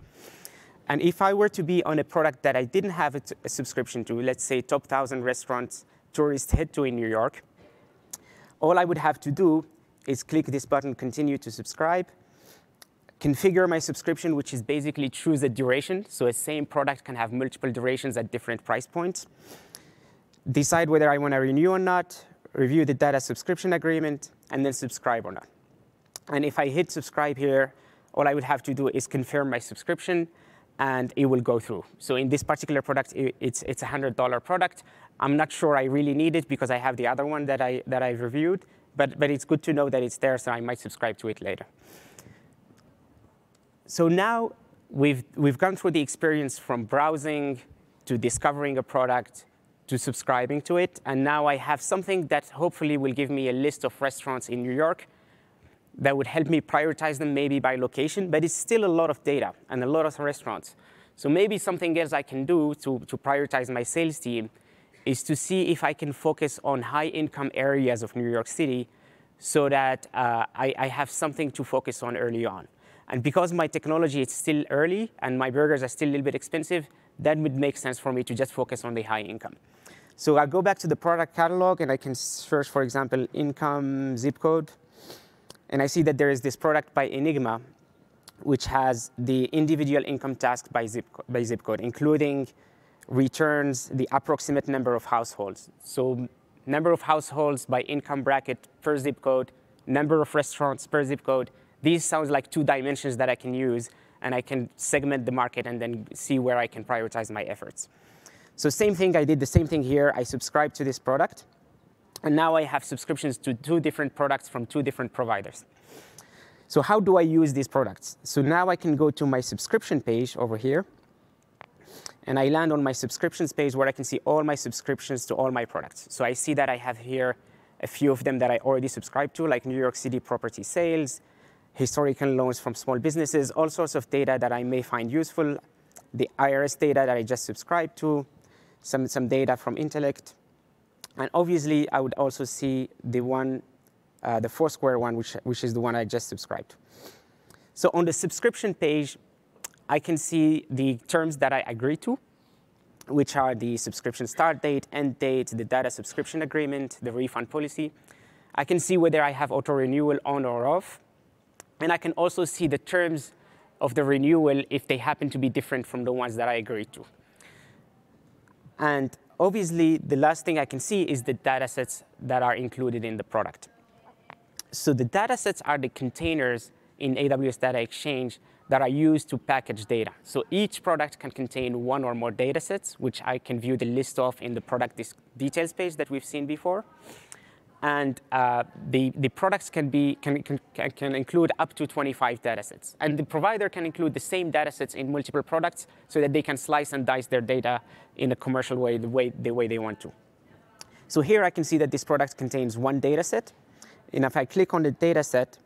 And if I were to be on a product that I didn't have a, subscription to, let's say top 1,000 restaurants tourists head to in New York, all I would have to do is click this button, continue to subscribe, configure my subscription, which is basically choose a duration. So a same product can have multiple durations at different price points. Decide whether I want to renew or not, review the data subscription agreement, and then subscribe or not. And if I hit subscribe here, all I would have to do is confirm my subscription, and it will go through. So in this particular product, it's, it's a $100 product. I'm not sure I really need it because I have the other one that, I, that I've reviewed, but, but it's good to know that it's there, so I might subscribe to it later. So now we've, we've gone through the experience from browsing to discovering a product to subscribing to it. And now I have something that hopefully will give me a list of restaurants in New York that would help me prioritize them maybe by location, but it's still a lot of data and a lot of restaurants. So maybe something else I can do to, to prioritize my sales team is to see if I can focus on high income areas of New York City so that uh, I, I have something to focus on early on. And because my technology is still early and my burgers are still a little bit expensive, that would make sense for me to just focus on the high income. So I go back to the product catalog and I can search, for example, income zip code. And I see that there is this product by Enigma, which has the individual income task by zip, by zip code, including returns the approximate number of households. So number of households by income bracket per zip code, number of restaurants per zip code. These sounds like two dimensions that I can use, and I can segment the market and then see where I can prioritize my efforts. So same thing, I did the same thing here. I subscribed to this product. And now I have subscriptions to two different products from two different providers. So how do I use these products? So now I can go to my subscription page over here. And I land on my subscriptions page where I can see all my subscriptions to all my products. So I see that I have here a few of them that I already subscribed to, like New York City property sales, historical loans from small businesses, all sorts of data that I may find useful, the IRS data that I just subscribed to, some, some data from Intellect. And obviously, I would also see the one, uh, the Foursquare one, which, which is the one I just subscribed. So on the subscription page, I can see the terms that I agree to, which are the subscription start date, end date, the data subscription agreement, the refund policy. I can see whether I have auto renewal on or off. And I can also see the terms of the renewal if they happen to be different from the ones that I agreed to. And obviously, the last thing I can see is the data sets that are included in the product. So the data sets are the containers in AWS Data Exchange that are used to package data. So each product can contain one or more data sets, which I can view the list of in the product details page that we've seen before. And uh, the, the products can, be, can, can, can include up to 25 datasets. And the provider can include the same datasets in multiple products so that they can slice and dice their data in a commercial way, the way, the way they want to. So here I can see that this product contains one dataset. And if I click on the dataset,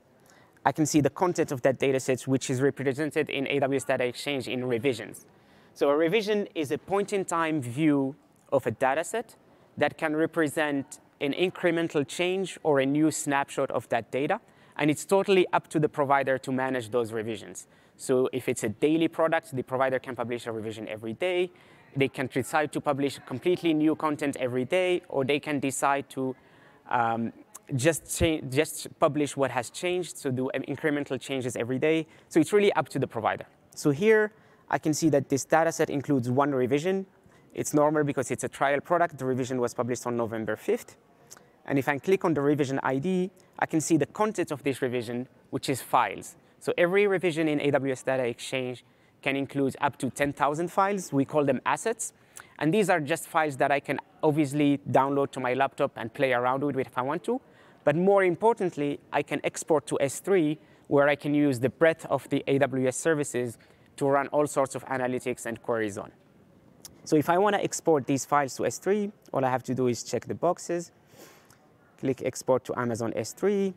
I can see the content of that dataset, which is represented in AWS Data Exchange in revisions. So a revision is a point-in-time view of a dataset that can represent an incremental change or a new snapshot of that data. And it's totally up to the provider to manage those revisions. So if it's a daily product, the provider can publish a revision every day. They can decide to publish completely new content every day, or they can decide to um, just, just publish what has changed, so do incremental changes every day. So it's really up to the provider. So here, I can see that this data set includes one revision. It's normal because it's a trial product. The revision was published on November 5th. And if I click on the revision ID, I can see the content of this revision, which is files. So every revision in AWS Data Exchange can include up to 10,000 files. We call them assets. And these are just files that I can obviously download to my laptop and play around with if I want to. But more importantly, I can export to S3, where I can use the breadth of the AWS services to run all sorts of analytics and queries on. So if I want to export these files to S3, all I have to do is check the boxes, click Export to Amazon S3.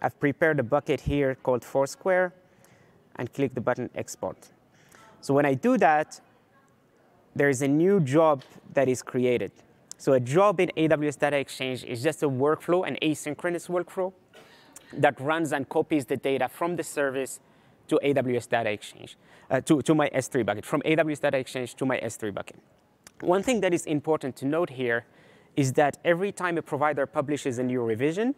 I've prepared a bucket here called Foursquare, and click the button Export. So when I do that, there is a new job that is created. So a job in AWS Data Exchange is just a workflow, an asynchronous workflow that runs and copies the data from the service to AWS Data Exchange, uh, to, to my S3 bucket, from AWS Data Exchange to my S3 bucket. One thing that is important to note here is that every time a provider publishes a new revision,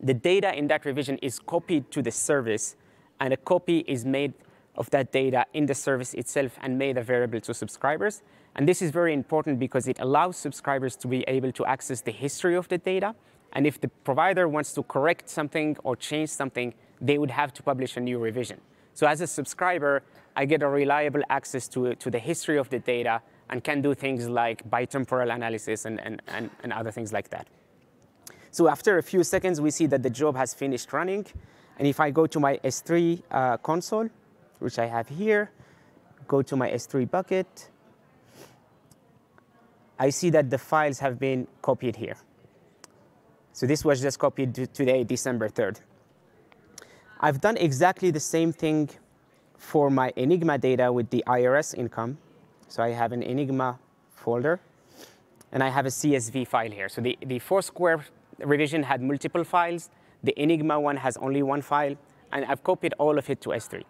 the data in that revision is copied to the service, and a copy is made of that data in the service itself and made available to subscribers. And this is very important because it allows subscribers to be able to access the history of the data. And if the provider wants to correct something or change something, they would have to publish a new revision. So as a subscriber, I get a reliable access to, to the history of the data and can do things like bitemporal analysis and, and, and, and other things like that. So after a few seconds, we see that the job has finished running. And if I go to my S3 uh, console, which I have here, go to my S3 bucket, I see that the files have been copied here. So this was just copied today, December 3rd. I've done exactly the same thing for my Enigma data with the IRS income. So I have an Enigma folder, and I have a CSV file here. So the, the Foursquare revision had multiple files. The Enigma one has only one file, and I've copied all of it to S3.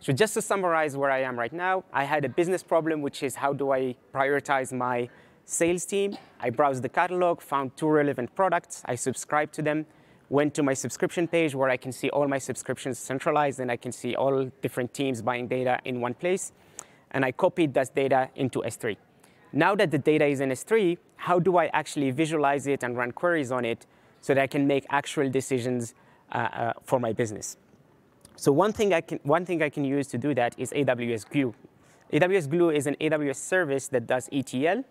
So just to summarize where I am right now, I had a business problem, which is how do I prioritize my sales team? I browsed the catalog, found two relevant products, I subscribed to them, went to my subscription page where I can see all my subscriptions centralized and I can see all different teams buying data in one place and I copied that data into S3. Now that the data is in S3, how do I actually visualize it and run queries on it so that I can make actual decisions uh, uh, for my business? So one thing, I can, one thing I can use to do that is AWS Glue. AWS Glue is an AWS service that does ETL,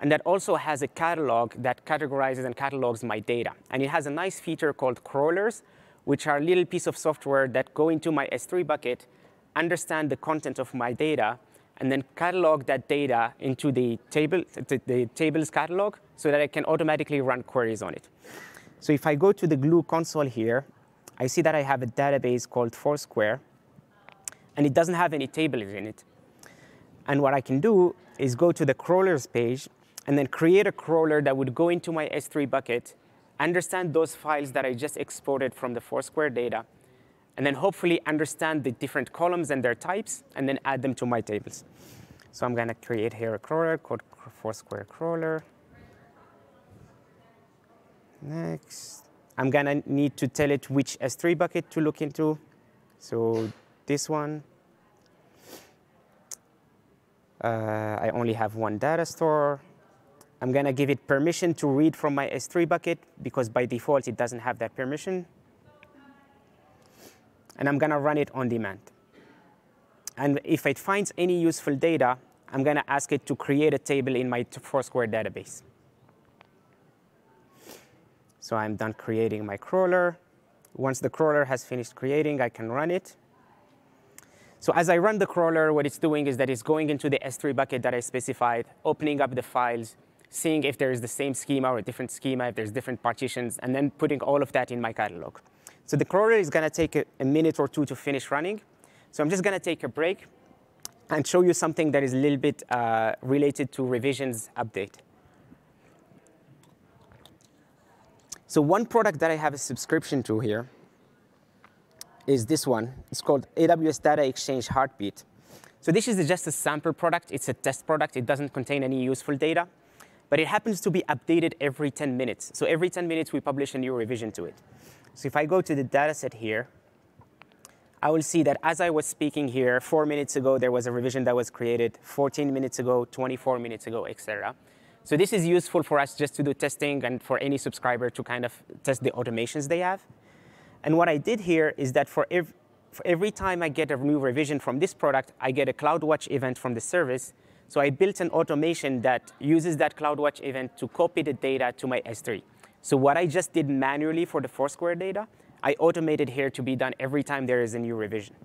and that also has a catalog that categorizes and catalogs my data. And it has a nice feature called crawlers, which are a little piece of software that go into my S3 bucket, understand the content of my data, and then catalog that data into the, table, the tables catalog so that I can automatically run queries on it. So if I go to the Glue console here, I see that I have a database called Foursquare, and it doesn't have any tables in it. And what I can do is go to the crawlers page and then create a crawler that would go into my S3 bucket, understand those files that I just exported from the Foursquare data, and then hopefully understand the different columns and their types, and then add them to my tables. So I'm going to create here a crawler called Foursquare crawler. Next. I'm going to need to tell it which S3 bucket to look into. So this one, uh, I only have one data store. I'm going to give it permission to read from my S3 bucket because by default it doesn't have that permission. And I'm to run it on demand. And if it finds any useful data, I'm to ask it to create a table in my Foursquare database. So I'm done creating my crawler. Once the crawler has finished creating, I can run it. So as I run the crawler, what it's doing is that it's going into the S3 bucket that I specified, opening up the files, seeing if there is the same schema or a different schema, if there's different partitions, and then putting all of that in my catalog. So the crawler is to take a, a minute or two to finish running. So I'm just to take a break and show you something that is a little bit uh, related to revisions update. So one product that I have a subscription to here is this one. It's called AWS Data Exchange Heartbeat. So this is just a sample product. It's a test product. It doesn't contain any useful data, but it happens to be updated every 10 minutes. So every 10 minutes, we publish a new revision to it. So if I go to the dataset here, I will see that as I was speaking here, four minutes ago, there was a revision that was created, 14 minutes ago, 24 minutes ago, etc. So this is useful for us just to do testing and for any subscriber to kind of test the automations they have. And what I did here is that for, for every time I get a new revision from this product, I get a CloudWatch event from the service. So I built an automation that uses that CloudWatch event to copy the data to my S3. So what I just did manually for the Foursquare data, I automated here to be done every time there is a new revision.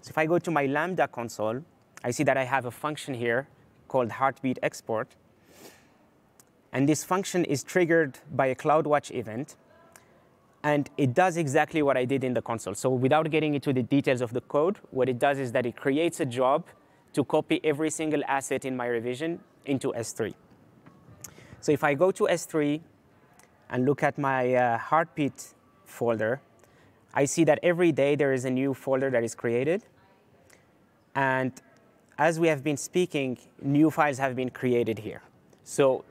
So if I go to my Lambda console, I see that I have a function here called heartbeat export. And this function is triggered by a CloudWatch event. And it does exactly what I did in the console. So without getting into the details of the code, what it does is that it creates a job to copy every single asset in my revision into S3. So if I go to S3 and look at my uh, heartbeat folder, I see that every day there is a new folder that is created. And as we have been speaking, new files have been created here. So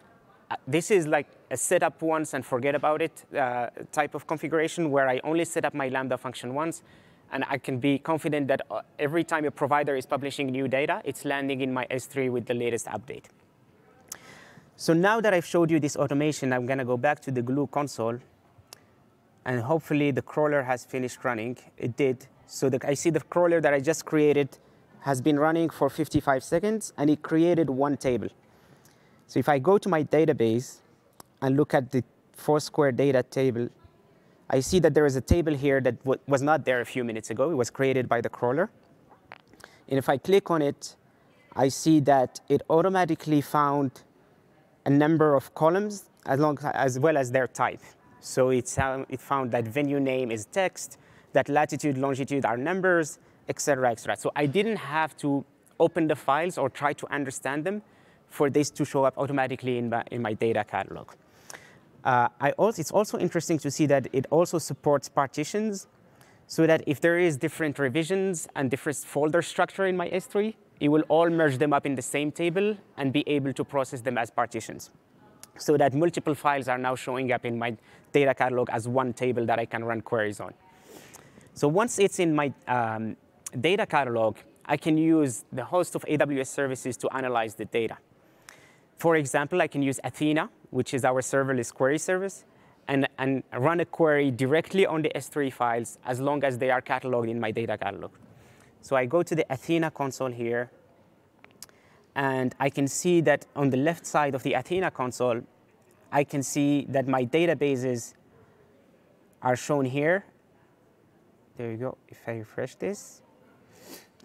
uh, this is like a set up once and forget about it uh, type of configuration where I only set up my Lambda function once and I can be confident that uh, every time a provider is publishing new data, it's landing in my S3 with the latest update. So now that I've showed you this automation, I'm going to go back to the Glue console. And hopefully the crawler has finished running. It did. So the, I see the crawler that I just created has been running for 55 seconds, and it created one table. So if I go to my database and look at the Foursquare data table, I see that there is a table here that was not there a few minutes ago. It was created by the crawler. And if I click on it, I see that it automatically found a number of columns as, long, as well as their type. So it, it found that venue name is text, that latitude, longitude are numbers, etc., etc. So I didn't have to open the files or try to understand them for this to show up automatically in my, in my data catalog. Uh, also, it's also interesting to see that it also supports partitions so that if there is different revisions and different folder structure in my S3, it will all merge them up in the same table and be able to process them as partitions. So that multiple files are now showing up in my data catalog as one table that I can run queries on. So once it's in my um, data catalog, I can use the host of AWS services to analyze the data. For example, I can use Athena, which is our serverless query service, and, and run a query directly on the S3 files as long as they are cataloged in my data catalog. So I go to the Athena console here, and I can see that on the left side of the Athena console, I can see that my databases are shown here. There you go, if I refresh this.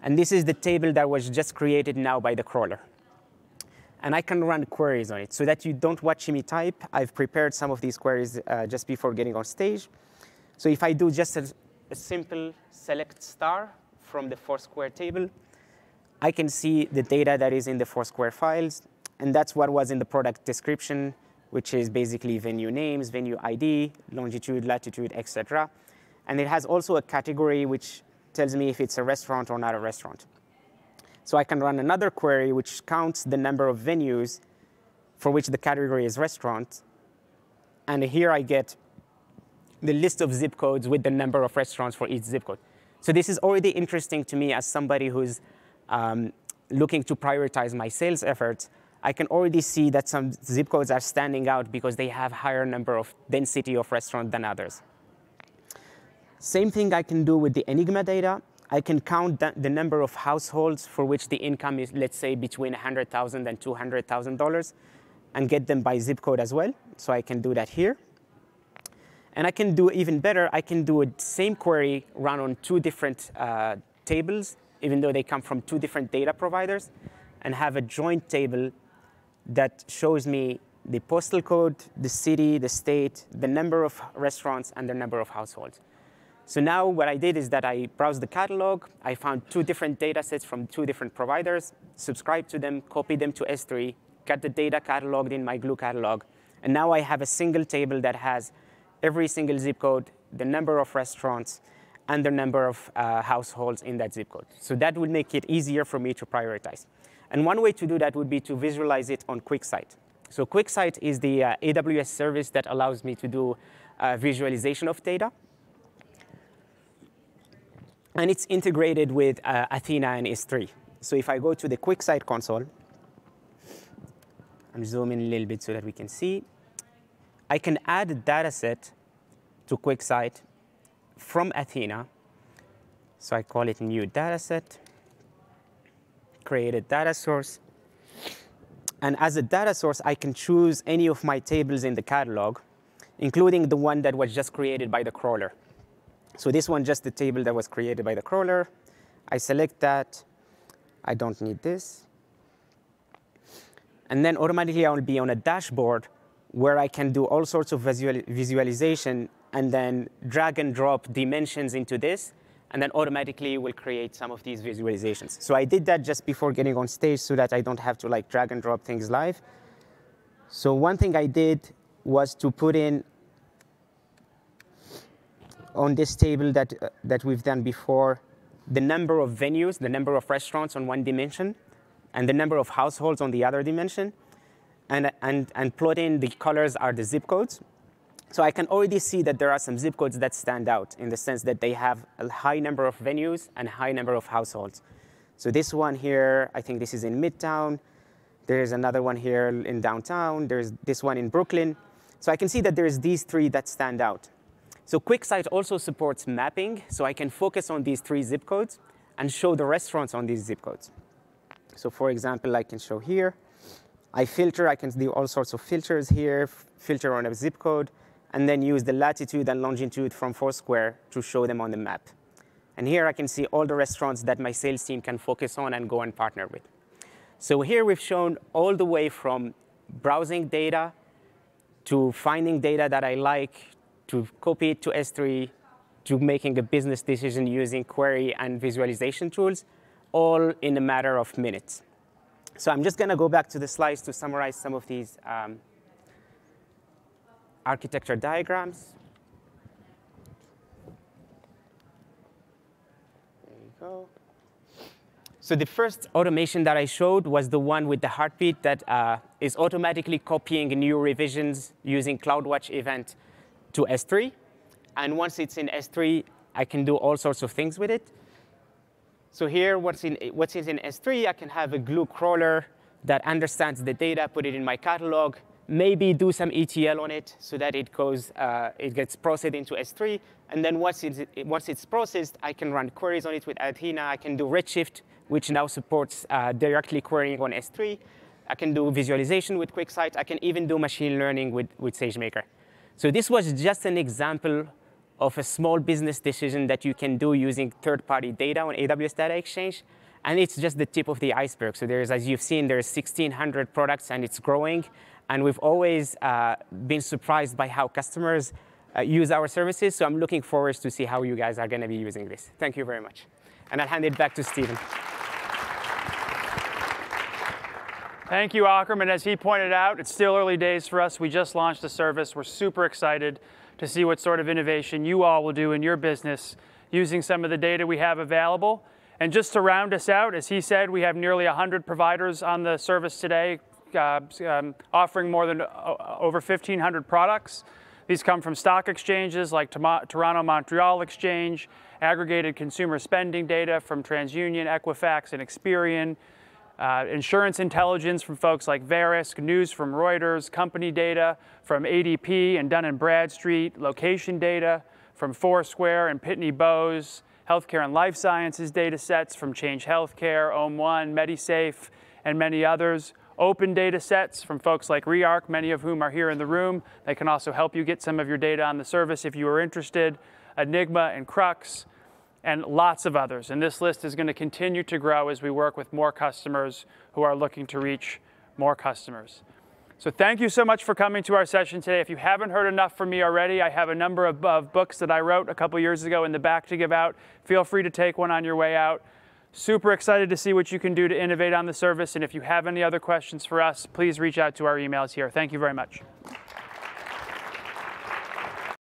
And this is the table that was just created now by the crawler. And I can run queries on it. So that you don't watch me type, I've prepared some of these queries uh, just before getting on stage. So if I do just a, a simple select star, from the Foursquare table, I can see the data that is in the Foursquare files, and that's what was in the product description, which is basically venue names, venue ID, longitude, latitude, etc. And it has also a category which tells me if it's a restaurant or not a restaurant. So I can run another query which counts the number of venues for which the category is restaurant. And here I get the list of zip codes with the number of restaurants for each zip code. So this is already interesting to me as somebody who's um, looking to prioritize my sales efforts. I can already see that some zip codes are standing out because they have higher number of density of restaurant than others. Same thing I can do with the Enigma data. I can count the number of households for which the income is, let's say, between $100,000 and $200,000 and get them by zip code as well. So I can do that here. And I can do even better, I can do a same query run on two different uh, tables, even though they come from two different data providers, and have a joint table that shows me the postal code, the city, the state, the number of restaurants, and the number of households. So now what I did is that I browsed the catalog. I found two different data sets from two different providers, subscribed to them, copied them to S3, got the data cataloged in my Glue catalog. And now I have a single table that has every single zip code, the number of restaurants, and the number of uh, households in that zip code. So that would make it easier for me to prioritize. And one way to do that would be to visualize it on QuickSight. So QuickSight is the uh, AWS service that allows me to do uh, visualization of data and it's integrated with uh, Athena and S3. So if I go to the QuickSight console, I'm zooming a little bit so that we can see, I can add a data set to QuickSight from Athena. So I call it new data set, create a data source. And as a data source, I can choose any of my tables in the catalog, including the one that was just created by the crawler. So this one, just the table that was created by the crawler. I select that. I don't need this. And then automatically I will be on a dashboard where I can do all sorts of visual visualization and then drag and drop dimensions into this, and then automatically will create some of these visualizations. So I did that just before getting on stage so that I don't have to like drag and drop things live. So one thing I did was to put in on this table that, uh, that we've done before, the number of venues, the number of restaurants on one dimension, and the number of households on the other dimension, and, and, and plot in the colors are the zip codes. So I can already see that there are some zip codes that stand out in the sense that they have a high number of venues and high number of households. So this one here, I think this is in Midtown. There's another one here in downtown. There's this one in Brooklyn. So I can see that there's these three that stand out. So QuickSight also supports mapping, so I can focus on these three zip codes and show the restaurants on these zip codes. So for example, I can show here. I filter, I can do all sorts of filters here, filter on a zip code, and then use the latitude and longitude from Foursquare to show them on the map. And here I can see all the restaurants that my sales team can focus on and go and partner with. So here we've shown all the way from browsing data to finding data that I like to copy it to S3, to making a business decision using query and visualization tools, all in a matter of minutes. So I'm just going to go back to the slides to summarize some of these um, architecture diagrams. There you go. So the first automation that I showed was the one with the heartbeat that uh, is automatically copying new revisions using CloudWatch event to S3. And once it's in S3, I can do all sorts of things with it. So here, what's in, what's in S3, I can have a glue crawler that understands the data, put it in my catalog, maybe do some ETL on it so that it goes, uh, it gets processed into S3. And then once it's, once it's processed, I can run queries on it with Athena. I can do Redshift, which now supports uh, directly querying on S3. I can do visualization with QuickSight. I can even do machine learning with, with SageMaker. So this was just an example of a small business decision that you can do using third-party data on AWS Data Exchange. And it's just the tip of the iceberg. So there's, as you've seen, there's 1,600 products and it's growing. And we've always uh, been surprised by how customers uh, use our services. So I'm looking forward to see how you guys are going to be using this. Thank you very much. And I'll hand it back to Stephen. Thank you, Akram. And as he pointed out, it's still early days for us. We just launched the service. We're super excited to see what sort of innovation you all will do in your business using some of the data we have available. And just to round us out, as he said, we have nearly 100 providers on the service today, uh, um, offering more than uh, over 1,500 products. These come from stock exchanges like Toronto Montreal Exchange, aggregated consumer spending data from TransUnion, Equifax, and Experian, uh, insurance intelligence from folks like Verisk, news from Reuters, company data from ADP and Dun & Bradstreet, location data from Foursquare and Pitney Bowes, healthcare and life sciences data sets from Change Healthcare, Om1, Medisafe, and many others. Open data sets from folks like Rearc, many of whom are here in the room. They can also help you get some of your data on the service if you are interested. Enigma and Crux, and lots of others. And this list is going to continue to grow as we work with more customers who are looking to reach more customers. So thank you so much for coming to our session today. If you haven't heard enough from me already, I have a number of, of books that I wrote a couple years ago in the back to give out. Feel free to take one on your way out. Super excited to see what you can do to innovate on the service. And if you have any other questions for us, please reach out to our emails here. Thank you very much.